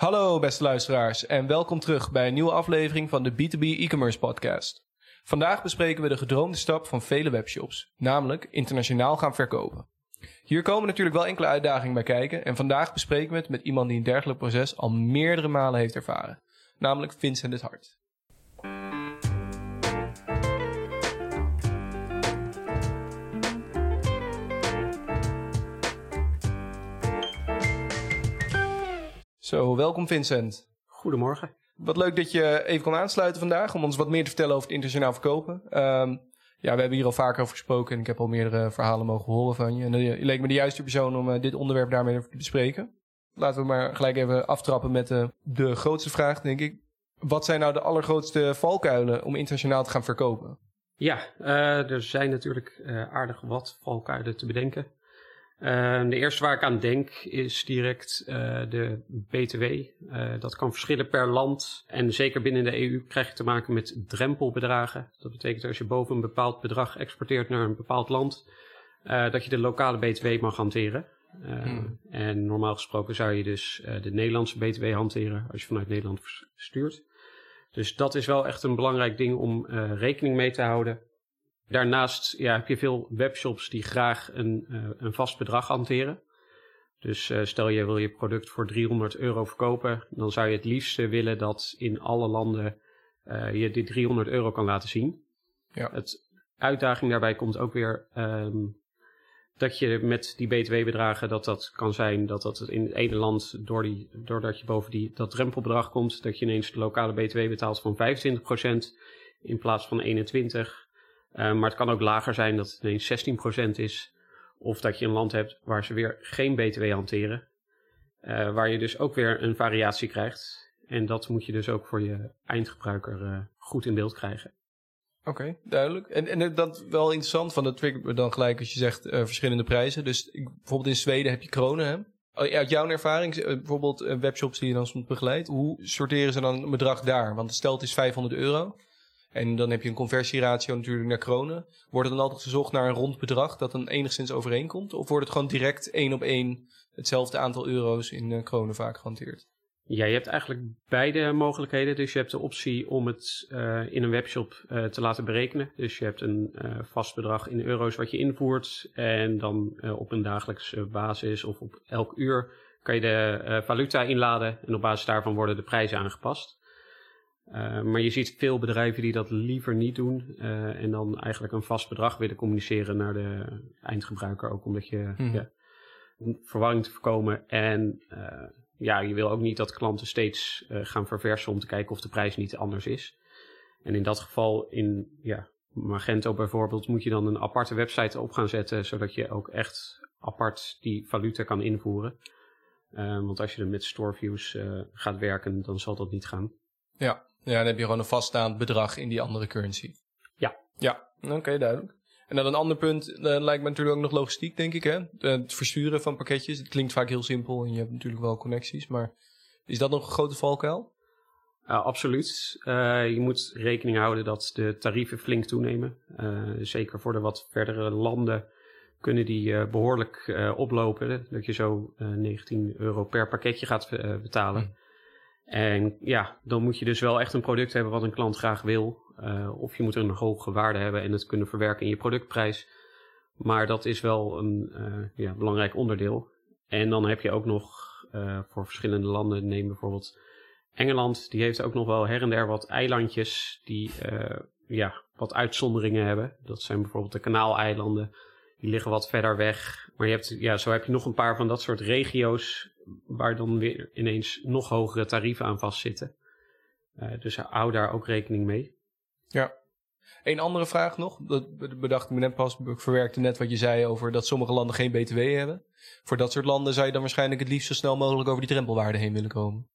Hallo beste luisteraars en welkom terug bij een nieuwe aflevering van de B2B e-commerce podcast. Vandaag bespreken we de gedroomde stap van vele webshops, namelijk internationaal gaan verkopen. Hier komen natuurlijk wel enkele uitdagingen bij kijken en vandaag bespreken we het met iemand die een dergelijk proces al meerdere malen heeft ervaren, namelijk Vincent het Hart. Zo, welkom Vincent. Goedemorgen. Wat leuk dat je even kon aansluiten vandaag om ons wat meer te vertellen over het internationaal verkopen. Ehm, ja, we hebben hier al vaker over gesproken en ik heb al meerdere verhalen mogen horen van je. En eh, je leek me de juiste persoon om eh, dit onderwerp daarmee te bespreken. Laten we maar gelijk even aftrappen met uh, de grootste vraag, denk ik. Wat zijn nou de allergrootste valkuilen om internationaal te gaan verkopen? Ja, er zijn natuurlijk aardig wat valkuilen te bedenken. Uh, de eerste waar ik aan denk is direct uh, de BTW. Uh, dat kan verschillen per land. En zeker binnen de EU krijg je te maken met drempelbedragen. Dat betekent als je boven een bepaald bedrag exporteert naar een bepaald land, dat je de lokale BTW mag hanteren. Hmm. En normaal gesproken zou je dus de Nederlandse BTW hanteren als je vanuit Nederland stuurt. Dus dat is wel echt een belangrijk ding om rekening mee te houden. Daarnaast ja, heb je veel webshops die graag een, uh, een vast bedrag hanteren. Dus uh, stel je wil je product voor 300 euro verkopen, dan zou je het liefst willen dat in alle landen je die 300 euro kan laten zien. Ja. Het uitdaging daarbij komt ook weer um, dat je met die btw-bedragen, dat dat kan zijn dat dat in het ene land, door die, doordat je boven die, dat drempelbedrag komt, dat je ineens de lokale btw betaalt van 25% in plaats van 21%. Uh, maar het kan ook lager zijn dat het ineens 16% is. Of dat je een land hebt waar ze weer geen BTW hanteren. Uh, waar je dus ook weer een variatie krijgt. En dat moet je dus ook voor je eindgebruiker uh, goed in beeld krijgen. Oké, duidelijk. En, en dat wel interessant, van dat triggert me dan gelijk als je zegt verschillende prijzen. Dus ik, bijvoorbeeld in Zweden heb je kronen, hè? Oh, uit jouw ervaring, bijvoorbeeld webshops die je dan soms begeleidt, hoe sorteren ze dan een bedrag daar? Want stel het is 500 euro. En dan heb je een conversieratio natuurlijk naar kronen. Wordt er dan altijd gezocht naar een rond bedrag dat dan enigszins overeenkomt? Of wordt het gewoon direct één op één hetzelfde aantal euro's in uh, kronen vaak gehanteerd? Ja, je hebt eigenlijk beide mogelijkheden. Dus je hebt de optie om het uh, in een webshop uh, te laten berekenen. Dus je hebt een vast bedrag in euro's wat je invoert. En dan op een dagelijkse basis of op elk uur kan je de valuta inladen. En op basis daarvan worden de prijzen aangepast. Uh, maar je ziet veel bedrijven die dat liever niet doen. Uh, en dan eigenlijk een vast bedrag willen communiceren naar de eindgebruiker. Ook omdat je mm. ja, verwarring te voorkomen. En uh, ja, je wil ook niet dat klanten steeds gaan verversen om te kijken of de prijs niet anders is. En in dat geval, in ja, Magento bijvoorbeeld, moet je dan een aparte website op gaan zetten. Zodat je ook echt apart die valuta kan invoeren. want als je er met storeviews gaat werken, dan zal dat niet gaan. Ja, ja, dan heb je gewoon een vaststaand bedrag in die andere currency. Ja. Ja, oké, duidelijk. En dan een ander punt, uh, lijkt me natuurlijk ook nog logistiek, denk ik. Hè? Het versturen van pakketjes. Het klinkt vaak heel simpel en je hebt natuurlijk wel connecties. Maar is dat nog een grote valkuil? Uh, absoluut. Uh, je moet rekening houden dat de tarieven flink toenemen. Uh, zeker voor de wat verdere landen kunnen die behoorlijk oplopen. Dat je zo 19 euro per pakketje gaat betalen. En ja, dan moet je dus wel echt een product hebben wat een klant graag wil. Uh, of je moet een hoge waarde hebben en het kunnen verwerken in je productprijs. Maar dat is wel een uh, ja, belangrijk onderdeel. En dan heb je ook nog uh, voor verschillende landen, neem bijvoorbeeld Engeland, die heeft ook nog wel her en der wat eilandjes die ja, wat uitzonderingen hebben. Dat zijn bijvoorbeeld de kanaaleilanden, die liggen wat verder weg. Maar je hebt, ja, zo heb je nog een paar van dat soort regio's waar dan weer ineens nog hogere tarieven aan vastzitten. Uh, dus hou daar ook rekening mee. Ja. Een andere vraag nog. Dat bedacht ik me net pas. Ik verwerkte net wat je zei over dat sommige landen geen BTW hebben. Voor dat soort landen zou je dan waarschijnlijk het liefst zo snel mogelijk over die drempelwaarde heen willen komen.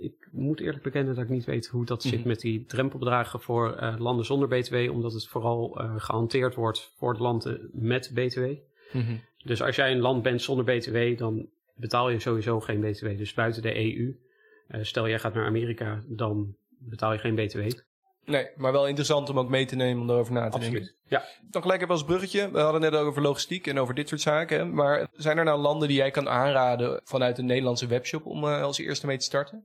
Ik moet eerlijk bekennen dat ik niet weet hoe dat zit mhm. met die drempelbedragen voor uh, landen zonder BTW. Omdat het vooral uh, gehanteerd wordt voor de landen met BTW. Mm Dus als jij een land bent zonder BTW, dan betaal je sowieso geen BTW. Dus buiten de EU, uh, eh, stel jij gaat naar Amerika, dan betaal je geen BTW. Nee, maar wel interessant om ook mee te nemen om erover na te Absoluut. denken. Ja. Dan gelijk even als bruggetje. We hadden net over logistiek en over dit soort zaken. Maar zijn er nou landen die jij kan aanraden vanuit een Nederlandse webshop om eh, als eerste mee te starten?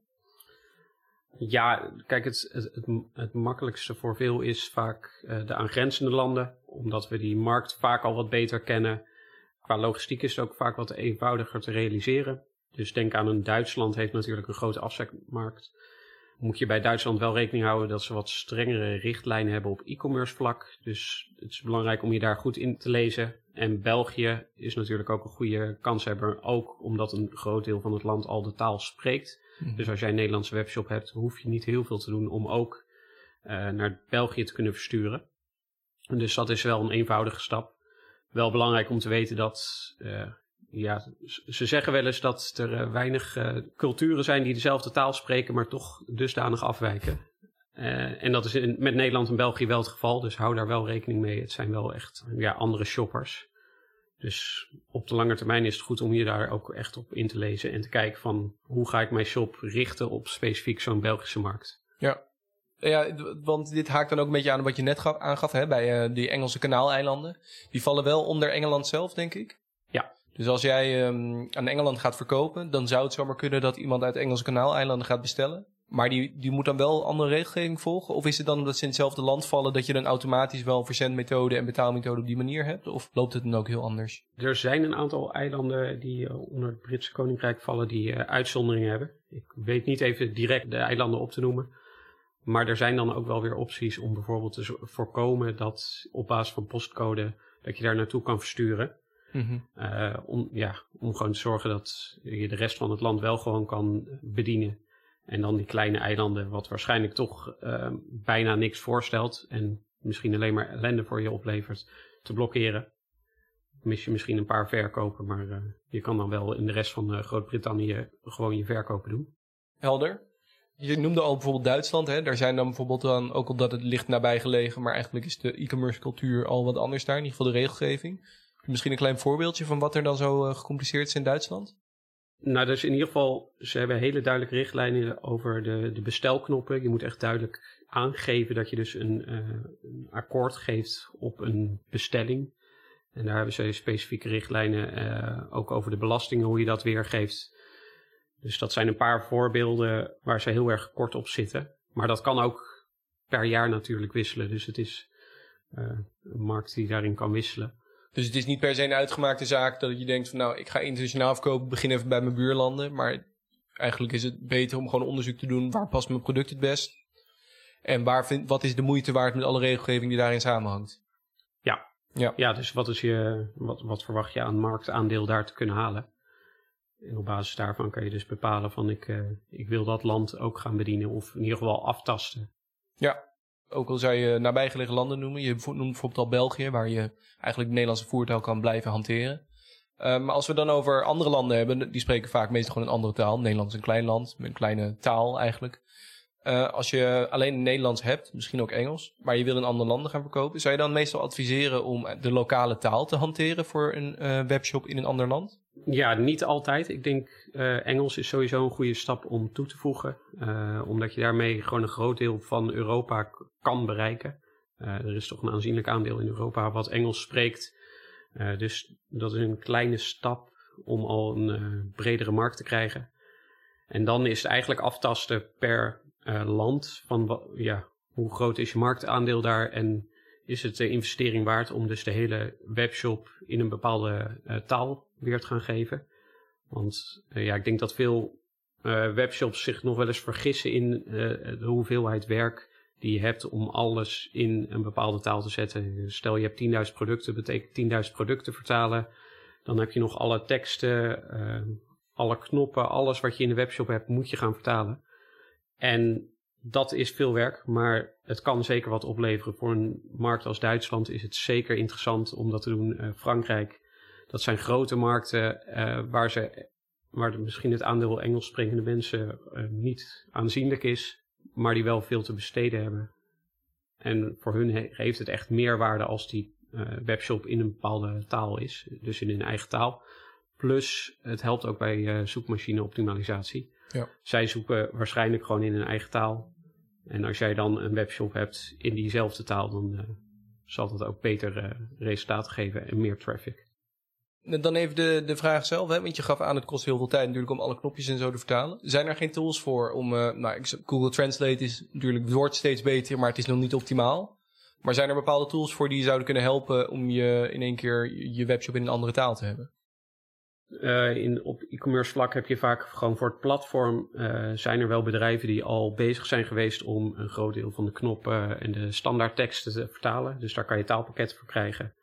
Ja, kijk, het, het, het, makkelijkste voor veel is vaak eh, de aangrenzende landen, omdat we die markt vaak al wat beter kennen. Qua logistiek is het ook vaak wat eenvoudiger te realiseren. Dus denk aan een Duitsland heeft natuurlijk een grote afzetmarkt. Moet je bij Duitsland wel rekening houden dat ze wat strengere richtlijnen hebben op e-commerce vlak. Dus het is belangrijk om je daar goed in te lezen. En België is natuurlijk ook een goede kanshebber, ook omdat een groot deel van het land al de taal spreekt. Dus als jij een Nederlandse webshop hebt, hoef je niet heel veel te doen om ook eh, naar België te kunnen versturen. Dus dat is wel een eenvoudige stap. Wel belangrijk om te weten dat, eh, ja, ze zeggen wel eens dat er eh, weinig culturen zijn die dezelfde taal spreken, maar toch dusdanig afwijken. En dat is met Nederland en België wel het geval, dus hou daar wel rekening mee. Het zijn wel echt ja, andere shoppers. Dus op de lange termijn is het goed om je daar ook echt op in te lezen en te kijken van hoe ga ik mijn shop richten op specifiek zo'n Belgische markt. Ja. Ja, want dit haakt dan ook een beetje aan wat je net gaf, aangaf hè, bij eh, die Engelse kanaaleilanden. Die vallen wel onder Engeland zelf, denk ik. Ja. Dus als jij ehm, aan Engeland gaat verkopen, dan zou het zomaar kunnen dat iemand uit Engelse kanaaleilanden gaat bestellen. Maar die, die moet dan wel andere regelgeving volgen? Of is het dan omdat ze in hetzelfde land vallen dat je dan automatisch wel verzendmethode en betaalmethode op die manier hebt? Of loopt het dan ook heel anders? Er zijn een aantal eilanden die eh, onder het Britse Koninkrijk vallen die eh, uitzonderingen hebben. Ik weet niet even direct de eilanden op te noemen. Maar er zijn dan ook wel weer opties om bijvoorbeeld te voorkomen dat op basis van postcode dat je daar naartoe kan versturen. Eh, om, ja, om gewoon te zorgen dat je de rest van het land wel gewoon kan bedienen. En dan die kleine eilanden, wat waarschijnlijk toch eh, bijna niks voorstelt en misschien alleen maar ellende voor je oplevert, te blokkeren. Mis je misschien een paar verkopen, maar eh, je kan dan wel in de rest van eh, Groot-Brittannië gewoon je verkopen doen. Helder. Je noemde al bijvoorbeeld Duitsland. Hè? Daar zijn dan bijvoorbeeld dan, ook omdat het ligt nabij gelegen, maar eigenlijk is de e-commerce cultuur al wat anders daar. In ieder geval de regelgeving. Misschien een klein voorbeeldje van wat er dan zo gecompliceerd is in Duitsland? Nou, dus in ieder geval, ze hebben hele duidelijke richtlijnen over de, de bestelknoppen. Je moet echt duidelijk aangeven dat je dus een, eh, akkoord geeft op een bestelling. En daar hebben ze specifieke richtlijnen eh, ook over de belastingen, hoe je dat weergeeft. Dus dat zijn een paar voorbeelden waar ze heel erg kort op zitten. Maar dat kan ook per jaar natuurlijk wisselen. Dus het is eh, een markt die daarin kan wisselen. Dus het is niet per se een uitgemaakte zaak dat je denkt van nou, ik ga internationaal verkopen, begin even bij mijn buurlanden. Maar eigenlijk is het beter om gewoon onderzoek te doen, waar past mijn product het best? En waar vind, wat is de moeite waard met alle regelgeving die daarin samenhangt? Ja. Ja. Ja, dus wat, is je, wat, wat verwacht je aan marktaandeel daar te kunnen halen? En op basis daarvan kan je dus bepalen van ik, eh, ik wil dat land ook gaan bedienen of in ieder geval aftasten. Ja, ook al zou je nabijgelegen landen noemen. Je noemt bijvoorbeeld al België, waar je eigenlijk de Nederlandse voertaal kan blijven hanteren. Eh, maar als we dan over andere landen hebben, die spreken vaak meestal gewoon een andere taal. Nederland is een klein land, met een kleine taal eigenlijk. Eh, als je alleen Nederlands hebt, misschien ook Engels, maar je wil in andere landen gaan verkopen, zou je dan meestal adviseren om de lokale taal te hanteren voor een eh, webshop in een ander land? Ja, niet altijd. Ik denk eh, Engels is sowieso een goede stap om toe te voegen. eh, omdat je daarmee gewoon een groot deel van Europa kan bereiken. Eh, er is toch een aanzienlijk aandeel in Europa wat Engels spreekt. Dus dat is een kleine stap om al een bredere markt te krijgen. En dan is het eigenlijk aftasten per land van ja, hoe groot is je marktaandeel daar en is het de investering waard om dus de hele webshop in een bepaalde taal weer te gaan geven. Want eh, ja, ik denk dat veel eh, webshops zich nog wel eens vergissen in eh, de hoeveelheid werk die je hebt om alles in een bepaalde taal te zetten. Stel je hebt 10.000 producten, betekent 10.000 producten vertalen. Dan heb je nog alle teksten, eh, alle knoppen, alles wat je in de webshop hebt, moet je gaan vertalen. En dat is veel werk, maar het kan zeker wat opleveren. Voor een markt als Duitsland is het zeker interessant om dat te doen. Frankrijk, dat zijn grote markten eh, waar, ze, waar misschien het aandeel Engels sprekende mensen eh, niet aanzienlijk is, maar die wel veel te besteden hebben. En voor hun he- heeft het echt meerwaarde als die eh, webshop in een bepaalde taal is, dus in hun eigen taal. Plus, het helpt ook bij eh, zoekmachine optimalisatie. Ja. Zij zoeken waarschijnlijk gewoon in hun eigen taal. En als jij dan een webshop hebt in diezelfde taal, dan uh, zal dat ook beter uh, resultaten geven en meer traffic. Dan even de, de vraag zelf, hè? want je gaf aan het kost heel veel tijd natuurlijk om alle knopjes en zo te vertalen. Zijn er geen tools voor om, uh, nou, Google Translate is natuurlijk, wordt steeds beter, maar het is nog niet optimaal. Maar zijn er bepaalde tools voor die je zouden kunnen helpen om je in één keer je webshop in een andere taal te hebben? Uh, in, op e-commerce vlak heb je vaak gewoon voor het platform uh, zijn er wel bedrijven die al bezig zijn geweest om een groot deel van de knoppen en de standaard teksten te vertalen. Dus daar kan je taalpakketten voor krijgen.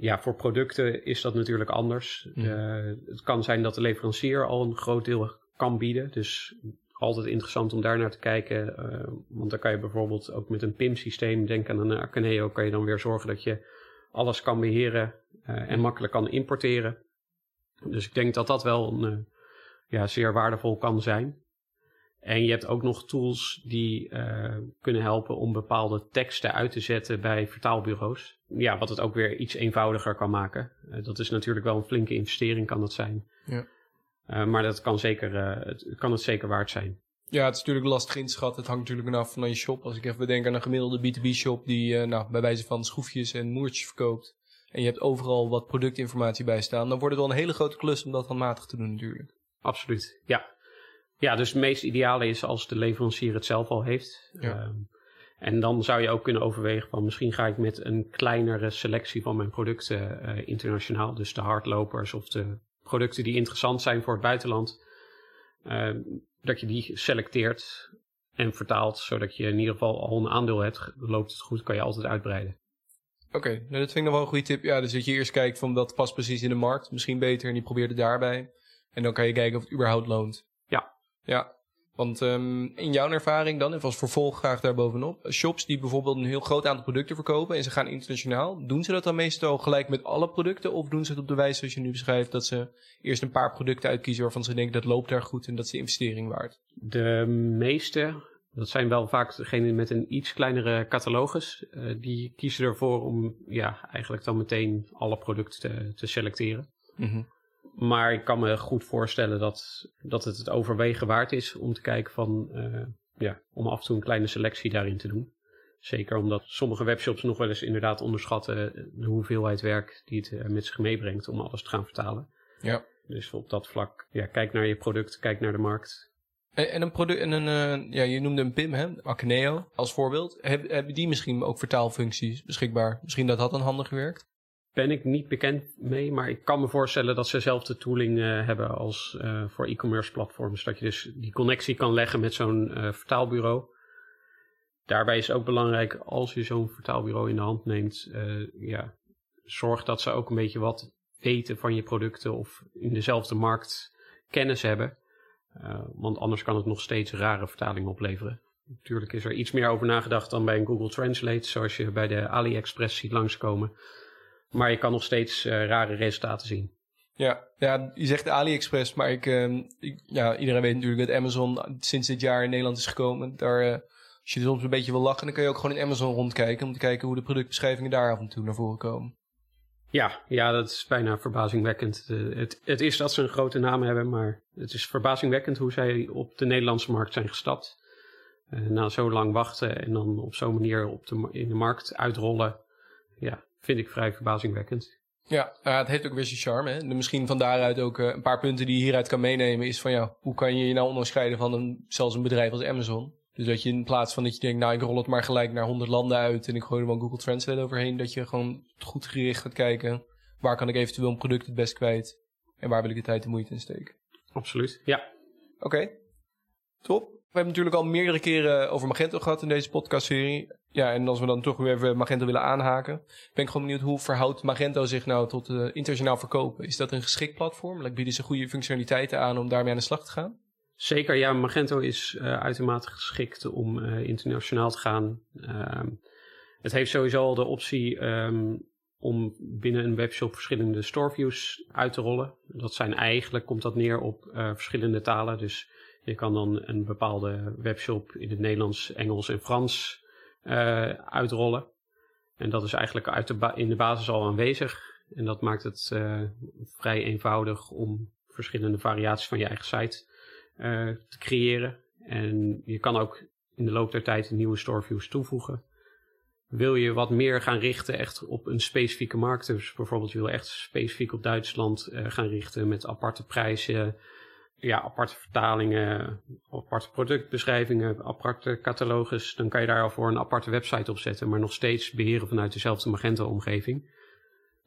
Ja, voor producten is dat natuurlijk anders. Mm. Uh, het kan zijn dat de leverancier al een groot deel kan bieden. Dus altijd interessant om daar naar te kijken. want dan kan je bijvoorbeeld ook met een PIM-systeem, denk aan een Akeneo, kan je dan weer zorgen dat je alles kan beheren en makkelijk kan importeren. Dus ik denk dat dat wel een, ja, zeer waardevol kan zijn. En je hebt ook nog tools die uh, kunnen helpen om bepaalde teksten uit te zetten bij vertaalbureaus. Ja, wat het ook weer iets eenvoudiger kan maken. Uh, dat is natuurlijk wel een flinke investering, kan dat zijn. Ja. maar dat kan, zeker, het kan het zeker waard zijn. Ja, het is natuurlijk lastig inschatten. Het hangt natuurlijk af van je shop. Als ik even bedenk aan een gemiddelde B2B-shop die nou, bij wijze van schroefjes en moertjes verkoopt en je hebt overal wat productinformatie bij staan, dan wordt het wel een hele grote klus om dat handmatig te doen natuurlijk. Absoluut, ja. Ja, dus het meest ideale is als de leverancier het zelf al heeft. Ja. Ehm, en dan zou je ook kunnen overwegen van misschien ga ik met een kleinere selectie van mijn producten uh, internationaal, dus de hardlopers of de producten die interessant zijn voor het buitenland, uh, dat je die selecteert en vertaalt, zodat je in ieder geval al een aandeel hebt. Loopt het goed, kan je altijd uitbreiden. Oké, nou, dat vind ik nog wel een goede tip. Ja, dus dat je eerst kijkt van dat past precies in de markt. Misschien beter en die probeert het daarbij. En dan kan je kijken of het überhaupt loont. Ja. Want um, in jouw ervaring dan, en als vervolg graag daarbovenop, shops die bijvoorbeeld een heel groot aantal producten verkopen en ze gaan internationaal, doen ze dat dan meestal gelijk met alle producten of doen ze het op de wijze zoals je nu beschrijft, dat ze eerst een paar producten uitkiezen waarvan ze denken dat loopt daar goed en dat is de investering waard? De meeste dat zijn wel vaak degenen met een iets kleinere catalogus. Uh, die kiezen ervoor om ja, eigenlijk dan meteen alle producten te, te selecteren. Mm -hmm. Maar ik kan me goed voorstellen dat, dat het het overwegen waard is om te kijken van, uh, ja, om af en toe een kleine selectie daarin te doen. Zeker omdat sommige webshops nog wel eens inderdaad onderschatten de hoeveelheid werk die het uh, met zich meebrengt om alles te gaan vertalen. Ja. Dus op dat vlak, ja, kijk naar je product, kijk naar de markt. En een product, en een, uh, ja, je noemde een PIM, hè? Acneo als voorbeeld. Heb, hebben die misschien ook vertaalfuncties beschikbaar? Misschien dat had dan handig gewerkt? Ben ik niet bekend mee, maar ik kan me voorstellen dat ze dezelfde tooling uh, hebben als uh, voor e-commerce platforms. Dat je dus die connectie kan leggen met zo'n vertaalbureau. Daarbij is ook belangrijk, als je zo'n vertaalbureau in de hand neemt, ja, zorg dat ze ook een beetje wat weten van je producten of in dezelfde markt kennis hebben. Want anders kan het nog steeds rare vertalingen opleveren. Natuurlijk is er iets meer over nagedacht dan bij een Google Translate, zoals je bij de AliExpress ziet langskomen. Maar je kan nog steeds uh, rare resultaten zien. Ja, ja, je zegt AliExpress, maar ik, uh, ik, ja, iedereen weet natuurlijk dat Amazon sinds dit jaar in Nederland is gekomen. Daar, uh, als je soms een beetje wil lachen, dan kun je ook gewoon in Amazon rondkijken om te kijken hoe de productbeschrijvingen daar af en toe naar voren komen. Ja, ja, dat is bijna verbazingwekkend. Uh, het, het is dat ze een grote naam hebben, maar het is verbazingwekkend hoe zij op de Nederlandse markt zijn gestapt. Uh, na zo lang wachten en dan op zo'n manier op de, in de markt uitrollen, ja, vind ik vrij verbazingwekkend. Ja, het heeft ook weer zijn charme. Hè? Misschien van daaruit ook een paar punten die je hieruit kan meenemen is van ja, hoe kan je je nou onderscheiden van een, zelfs een bedrijf als Amazon? Dus dat je in plaats van dat je denkt, nou ik rol het maar gelijk naar 100 landen uit en ik gooi er wel Google Translate overheen, dat je gewoon goed gericht gaat kijken, waar kan ik eventueel een product het best kwijt en waar wil ik de tijd en moeite in steken. Absoluut, ja. Oké, okay. top. We hebben natuurlijk al meerdere keren over Magento gehad in deze podcastserie. Ja, en als we dan toch weer even Magento willen aanhaken, ben ik gewoon benieuwd hoe verhoudt Magento zich nou tot uh, internationaal verkopen? Is dat een geschikt platform? Bieden ze goede functionaliteiten aan om daarmee aan de slag te gaan? Zeker, ja. Magento is uh, uitermate geschikt om uh, internationaal te gaan. Uh, het heeft sowieso al de optie um, om binnen een webshop verschillende storeviews uit te rollen. Dat zijn eigenlijk, komt dat neer op verschillende talen. Dus je kan dan een bepaalde webshop in het Nederlands, Engels en Frans uitrollen. En dat is eigenlijk uit de in de basis al aanwezig. En dat maakt het uh, vrij eenvoudig om verschillende variaties van je eigen site uh, te creëren. En je kan ook in de loop der tijd nieuwe storeviews toevoegen. Wil je wat meer gaan richten echt op een specifieke markt, dus bijvoorbeeld je wil echt specifiek op Duitsland gaan richten met aparte prijzen, ja, aparte vertalingen, aparte productbeschrijvingen, aparte catalogus, dan kan je daar al voor een aparte website op zetten, maar nog steeds beheren vanuit dezelfde Magento-omgeving.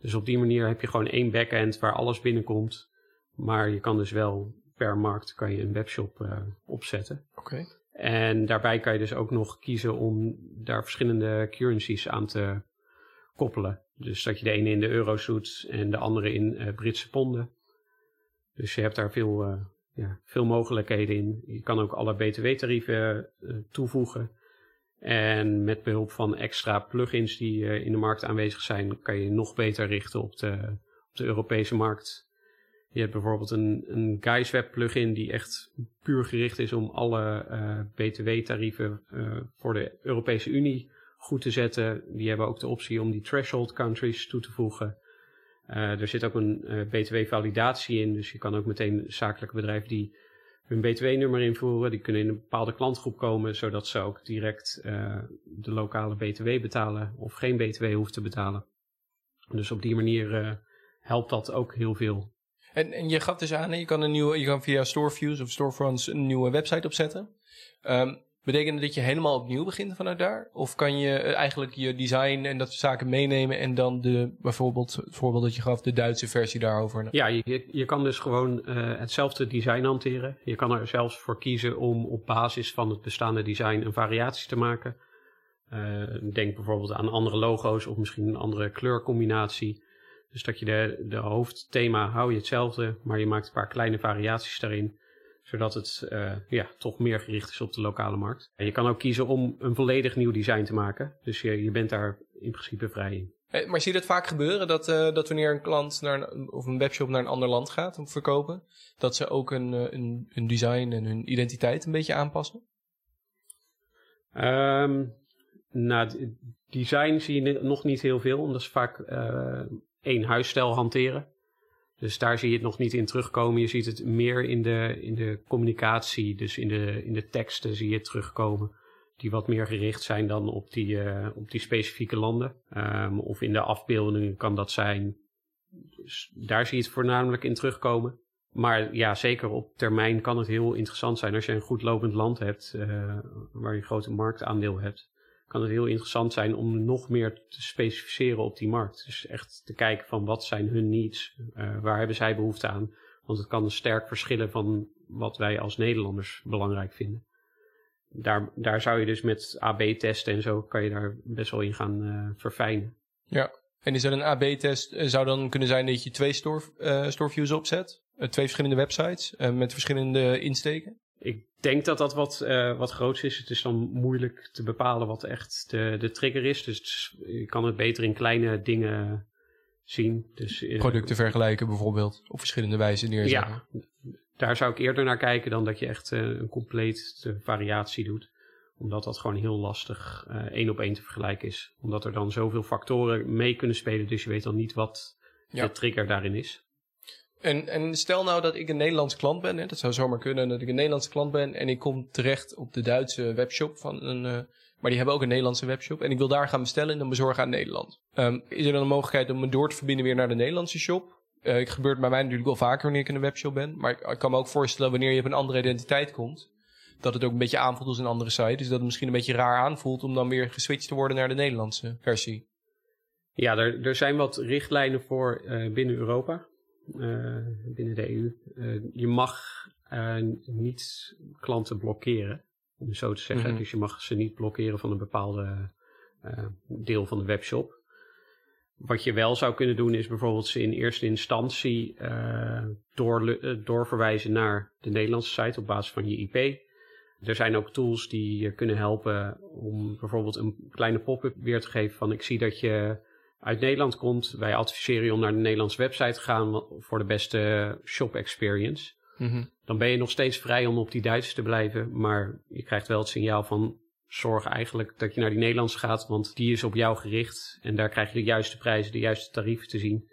Dus op die manier heb je gewoon één backend waar alles binnenkomt, maar je kan dus wel per markt kan je een webshop uh, opzetten. Oké. En daarbij kan je dus ook nog kiezen om daar verschillende currencies aan te koppelen. Dus dat je de ene in de euro's doet en de andere in uh, Britse ponden. Dus je hebt daar veel, uh, ja, veel mogelijkheden in. Je kan ook alle btw-tarieven uh, toevoegen. En met behulp van extra plugins die in de markt aanwezig zijn, kan je nog beter richten op de, op de Europese markt. Je hebt bijvoorbeeld een, een plugin die echt puur gericht is om alle uh, btw-tarieven voor de Europese Unie goed te zetten. Die hebben ook de optie om die threshold countries toe te voegen. Uh, er zit ook een btw-validatie in, dus je kan ook meteen zakelijke bedrijven die hun btw-nummer invoeren, die kunnen in een bepaalde klantgroep komen, zodat ze ook direct de lokale btw betalen of geen btw hoeven te betalen. Dus op die manier helpt dat ook heel veel. En, en je gaf dus aan, je kan, een nieuwe, je kan via Storeviews of Storefronts een nieuwe website opzetten. Um, betekent dat je helemaal opnieuw begint vanuit daar? Of kan je eigenlijk je design en dat soort zaken meenemen en dan de, bijvoorbeeld, het voorbeeld dat je gaf, de Duitse versie daarover? Ja, je, je kan dus gewoon uh, hetzelfde design hanteren. Je kan er zelfs voor kiezen om op basis van het bestaande design een variatie te maken. Uh, denk bijvoorbeeld aan andere logo's of misschien een andere kleurcombinatie. Dus dat je de, de hoofdthema hou je hetzelfde, maar je maakt een paar kleine variaties daarin. Zodat het uh, ja, toch meer gericht is op de lokale markt. En je kan ook kiezen om een volledig nieuw design te maken. Dus je, je bent daar in principe vrij in. Eh, maar zie je dat vaak gebeuren? Dat, uh, dat wanneer een klant naar een, of een webshop naar een ander land gaat om te verkopen, dat ze ook een, een, een design en hun identiteit een beetje aanpassen? Um, nou, design zie je nog niet heel veel. Omdat ze vaak uh, één huisstijl hanteren. Dus daar zie je het nog niet in terugkomen. Je ziet het meer in de, in de communicatie, dus in de, in de teksten zie je het terugkomen. Die wat meer gericht zijn dan op die, uh, op die specifieke landen. Um, of in de afbeeldingen kan dat zijn. Dus daar zie je het voornamelijk in terugkomen. Maar ja, zeker op termijn kan het heel interessant zijn als je een goed lopend land hebt, uh, waar je een grote marktaandeel hebt kan het heel interessant zijn om nog meer te specificeren op die markt. Dus echt te kijken van wat zijn hun needs, uh, waar hebben zij behoefte aan. Want het kan sterk verschillen van wat wij als Nederlanders belangrijk vinden. Daar, daar zou je dus met AB-testen en zo, kan je daar best wel in gaan uh, verfijnen. Ja, en is er een AB-test, uh, zou dan kunnen zijn dat je twee store, uh, storeviews opzet? twee verschillende websites met verschillende insteken? Ik denk dat dat wat, uh, wat groots is. Het is dan moeilijk te bepalen wat echt de, de trigger is. Dus je kan het beter in kleine dingen zien. Dus, uh, Producten vergelijken bijvoorbeeld. Op verschillende wijzen neerzetten. Ja, daar zou ik eerder naar kijken dan dat je echt uh, een complete variatie doet. Omdat dat gewoon heel lastig één op één te vergelijken is. Omdat er dan zoveel factoren mee kunnen spelen. Dus je weet dan niet wat ja. de trigger daarin is. En, en stel nou dat ik een Nederlands klant ben, hè, dat zou zomaar kunnen, dat ik een Nederlandse klant ben en ik kom terecht op de Duitse webshop van een, uh, maar die hebben ook een Nederlandse webshop en ik wil daar gaan bestellen en dan bezorgen aan Nederland. Um, is er dan een mogelijkheid om me door te verbinden weer naar de Nederlandse shop? Uh, het gebeurt bij mij natuurlijk wel vaker wanneer ik in een webshop ben, maar ik, kan me ook voorstellen wanneer je op een andere identiteit komt, dat het ook een beetje aanvoelt als een andere site, dus dat het misschien een beetje raar aanvoelt om dan weer geswitcht te worden naar de Nederlandse versie. Ja, er, er zijn wat richtlijnen voor uh, binnen Europa. Uh, binnen de EU. Uh, je mag uh, niet klanten blokkeren, om zo te zeggen. Mm -hmm. Dus je mag ze niet blokkeren van een bepaalde deel van de webshop. Wat je wel zou kunnen doen is bijvoorbeeld ze in eerste instantie door, doorverwijzen naar de Nederlandse site op basis van je IP. Er zijn ook tools die je kunnen helpen om bijvoorbeeld een kleine pop-up weer te geven van ik zie dat je uit Nederland komt. Wij adviseren je om naar de Nederlandse website te gaan voor de beste shop experience. Mm -hmm. Dan ben je nog steeds vrij om op die Duitse te blijven, maar je krijgt wel het signaal van zorg eigenlijk dat je naar die Nederlandse gaat, want die is op jou gericht en daar krijg je de juiste prijzen, de juiste tarieven te zien.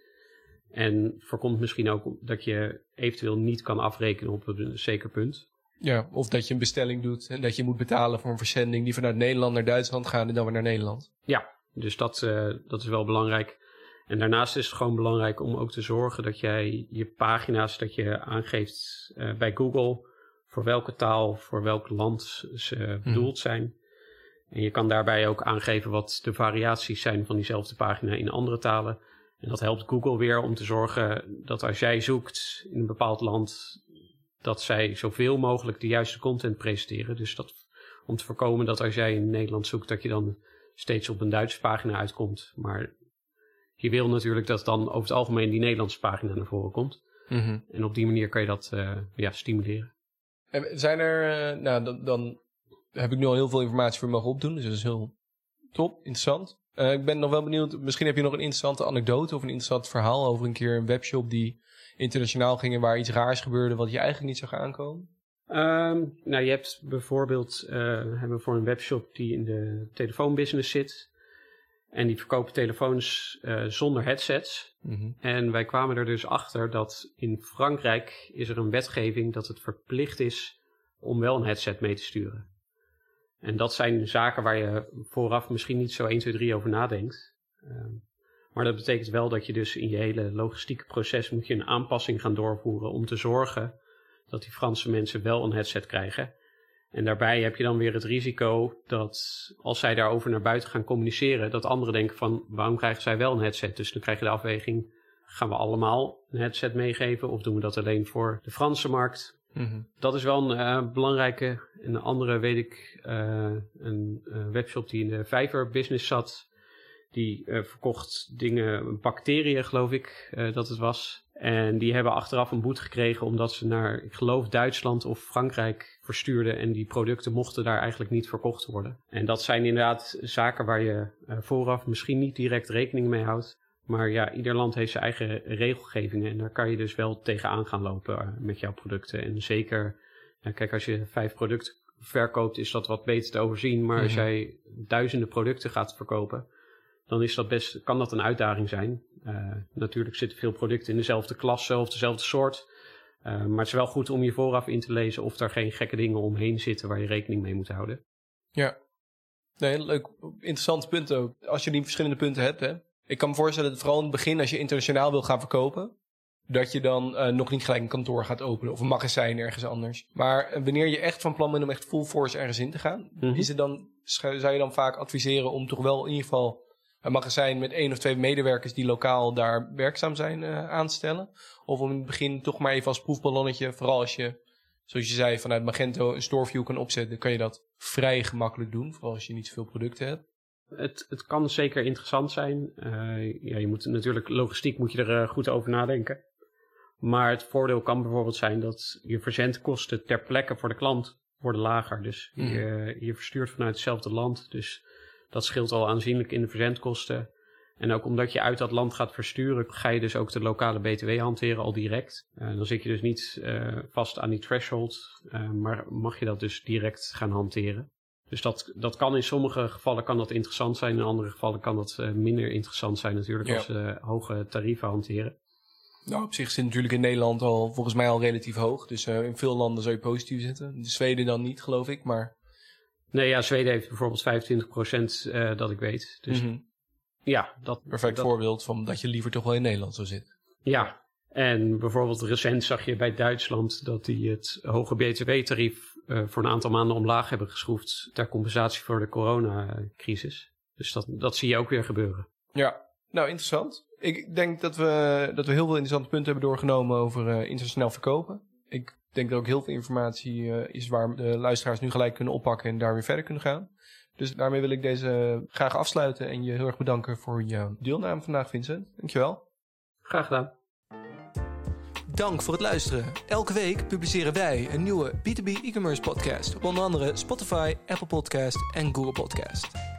En voorkomt misschien ook dat je eventueel niet kan afrekenen op een zeker punt. Ja, of dat je een bestelling doet en dat je moet betalen voor een verzending die vanuit Nederland naar Duitsland gaat en dan weer naar Nederland. Ja, dus dat, uh, dat is wel belangrijk. En daarnaast is het gewoon belangrijk om ook te zorgen dat jij je pagina's dat je aangeeft uh, bij Google voor welke taal, voor welk land ze mhm. bedoeld zijn. En je kan daarbij ook aangeven wat de variaties zijn van diezelfde pagina in andere talen. En dat helpt Google weer om te zorgen dat als jij zoekt in een bepaald land, dat zij zoveel mogelijk de juiste content presenteren. Dus dat, om te voorkomen dat als jij in Nederland zoekt, dat je dan steeds op een Duitse pagina uitkomt. Maar je wil natuurlijk dat dan over het algemeen die Nederlandse pagina naar voren komt. Mhm. En op die manier kan je dat uh, ja, stimuleren. En zijn er, uh, nou dan, dan, heb ik nu al heel veel informatie voor mogen opdoen, dus dat is heel top, interessant. Uh, ik ben nog wel benieuwd, misschien heb je nog een interessante anekdote of een interessant verhaal over een keer een webshop die internationaal ging en waar iets raars gebeurde wat je eigenlijk niet zag aankomen. Um, nou, je hebt bijvoorbeeld, uh, hebben we voor een webshop die in de telefoonbusiness zit. En die verkopen telefoons uh, zonder headsets. Mm En wij kwamen er dus achter dat in Frankrijk is er een wetgeving dat het verplicht is om wel een headset mee te sturen. En dat zijn zaken waar je vooraf misschien niet zo 1, 2, 3 over nadenkt. Uh, maar dat betekent wel dat je dus in je hele logistieke proces moet je een aanpassing gaan doorvoeren om te zorgen dat die Franse mensen wel een headset krijgen. En daarbij heb je dan weer het risico dat als zij daarover naar buiten gaan communiceren, dat anderen denken van waarom krijgen zij wel een headset? Dus dan krijg je de afweging, gaan we allemaal een headset meegeven of doen we dat alleen voor de Franse markt? Mhm. Dat is wel een uh, belangrijke. En een andere weet ik, uh, een uh, webshop die in de Fiverr business zat, die verkocht dingen, bacteriën geloof ik dat het was. En die hebben achteraf een boete gekregen omdat ze naar, ik geloof, Duitsland of Frankrijk verstuurden. En die producten mochten daar eigenlijk niet verkocht worden. En dat zijn inderdaad zaken waar je uh, vooraf misschien niet direct rekening mee houdt. Maar ja, ieder land heeft zijn eigen regelgevingen. En daar kan je dus wel tegenaan gaan lopen uh, met jouw producten. En zeker, kijk, als je vijf producten verkoopt, is dat wat beter te overzien. Maar als mhm. jij duizenden producten gaat verkopen, dan is dat best, kan dat een uitdaging zijn. Uh, natuurlijk zitten veel producten in dezelfde klasse of dezelfde soort. Uh, maar het is wel goed om je vooraf in te lezen of er geen gekke dingen omheen zitten waar je rekening mee moet houden. Ja, nee, leuk. Interessant punt ook. Als je die verschillende punten hebt, hè. Ik kan me voorstellen dat vooral in het begin, als je internationaal wil gaan verkopen, dat je dan uh, nog niet gelijk een kantoor gaat openen of een magazijn ergens anders. Maar wanneer je echt van plan bent om echt full force ergens in te gaan, mm -hmm. is het dan, zou je dan vaak adviseren om toch wel in ieder geval een magazijn met één of twee medewerkers die lokaal daar werkzaam zijn uh, aanstellen? Of om in het begin toch maar even als proefballonnetje, vooral als je, zoals je zei, vanuit Magento een storeview kan opzetten, kan je dat vrij gemakkelijk doen, vooral als je niet zoveel producten hebt. Het, het kan zeker interessant zijn. Uh, ja, je moet natuurlijk, logistiek moet je er uh, goed over nadenken. Maar het voordeel kan bijvoorbeeld zijn dat je verzendkosten ter plekke voor de klant worden lager. Dus mm. je, je verstuurt vanuit hetzelfde land. Dus dat scheelt al aanzienlijk in de verzendkosten. En ook omdat je uit dat land gaat versturen, ga je dus ook de lokale BTW hanteren al direct. Uh, dan zit je dus niet uh, vast aan die threshold, uh, maar mag je dat dus direct gaan hanteren. Dus dat, dat kan in sommige gevallen kan dat interessant zijn, in andere gevallen kan dat minder interessant zijn natuurlijk ja. als ze hoge tarieven hanteren. Nou, op zich zit natuurlijk in Nederland al volgens mij al relatief hoog. Dus in veel landen zou je positief zitten. De Zweden dan niet, geloof ik, maar... Nee, ja, Zweden heeft bijvoorbeeld 25 procent uh, dat ik weet. Dus mm -hmm. ja, dat... Perfect dat, voorbeeld van dat je liever toch wel in Nederland zou zitten. Ja, en bijvoorbeeld recent zag je bij Duitsland dat die het hoge btw-tarief uh, voor een aantal maanden omlaag hebben geschroefd ter compensatie voor de coronacrisis. Dus dat, dat zie je ook weer gebeuren. Ja, nou interessant. Ik denk dat we, dat we heel veel interessante punten hebben doorgenomen over uh, internationaal verkopen. Ik denk dat ook heel veel informatie uh, is waar de luisteraars nu gelijk kunnen oppakken en daar weer verder kunnen gaan. Dus daarmee wil ik deze graag afsluiten en je heel erg bedanken voor je deelname vandaag, Vincent. Dankjewel. Graag gedaan. Dank voor het luisteren. Elke week publiceren wij een nieuwe B2B e-commerce podcast op onder andere Spotify, Apple Podcast en Google Podcast.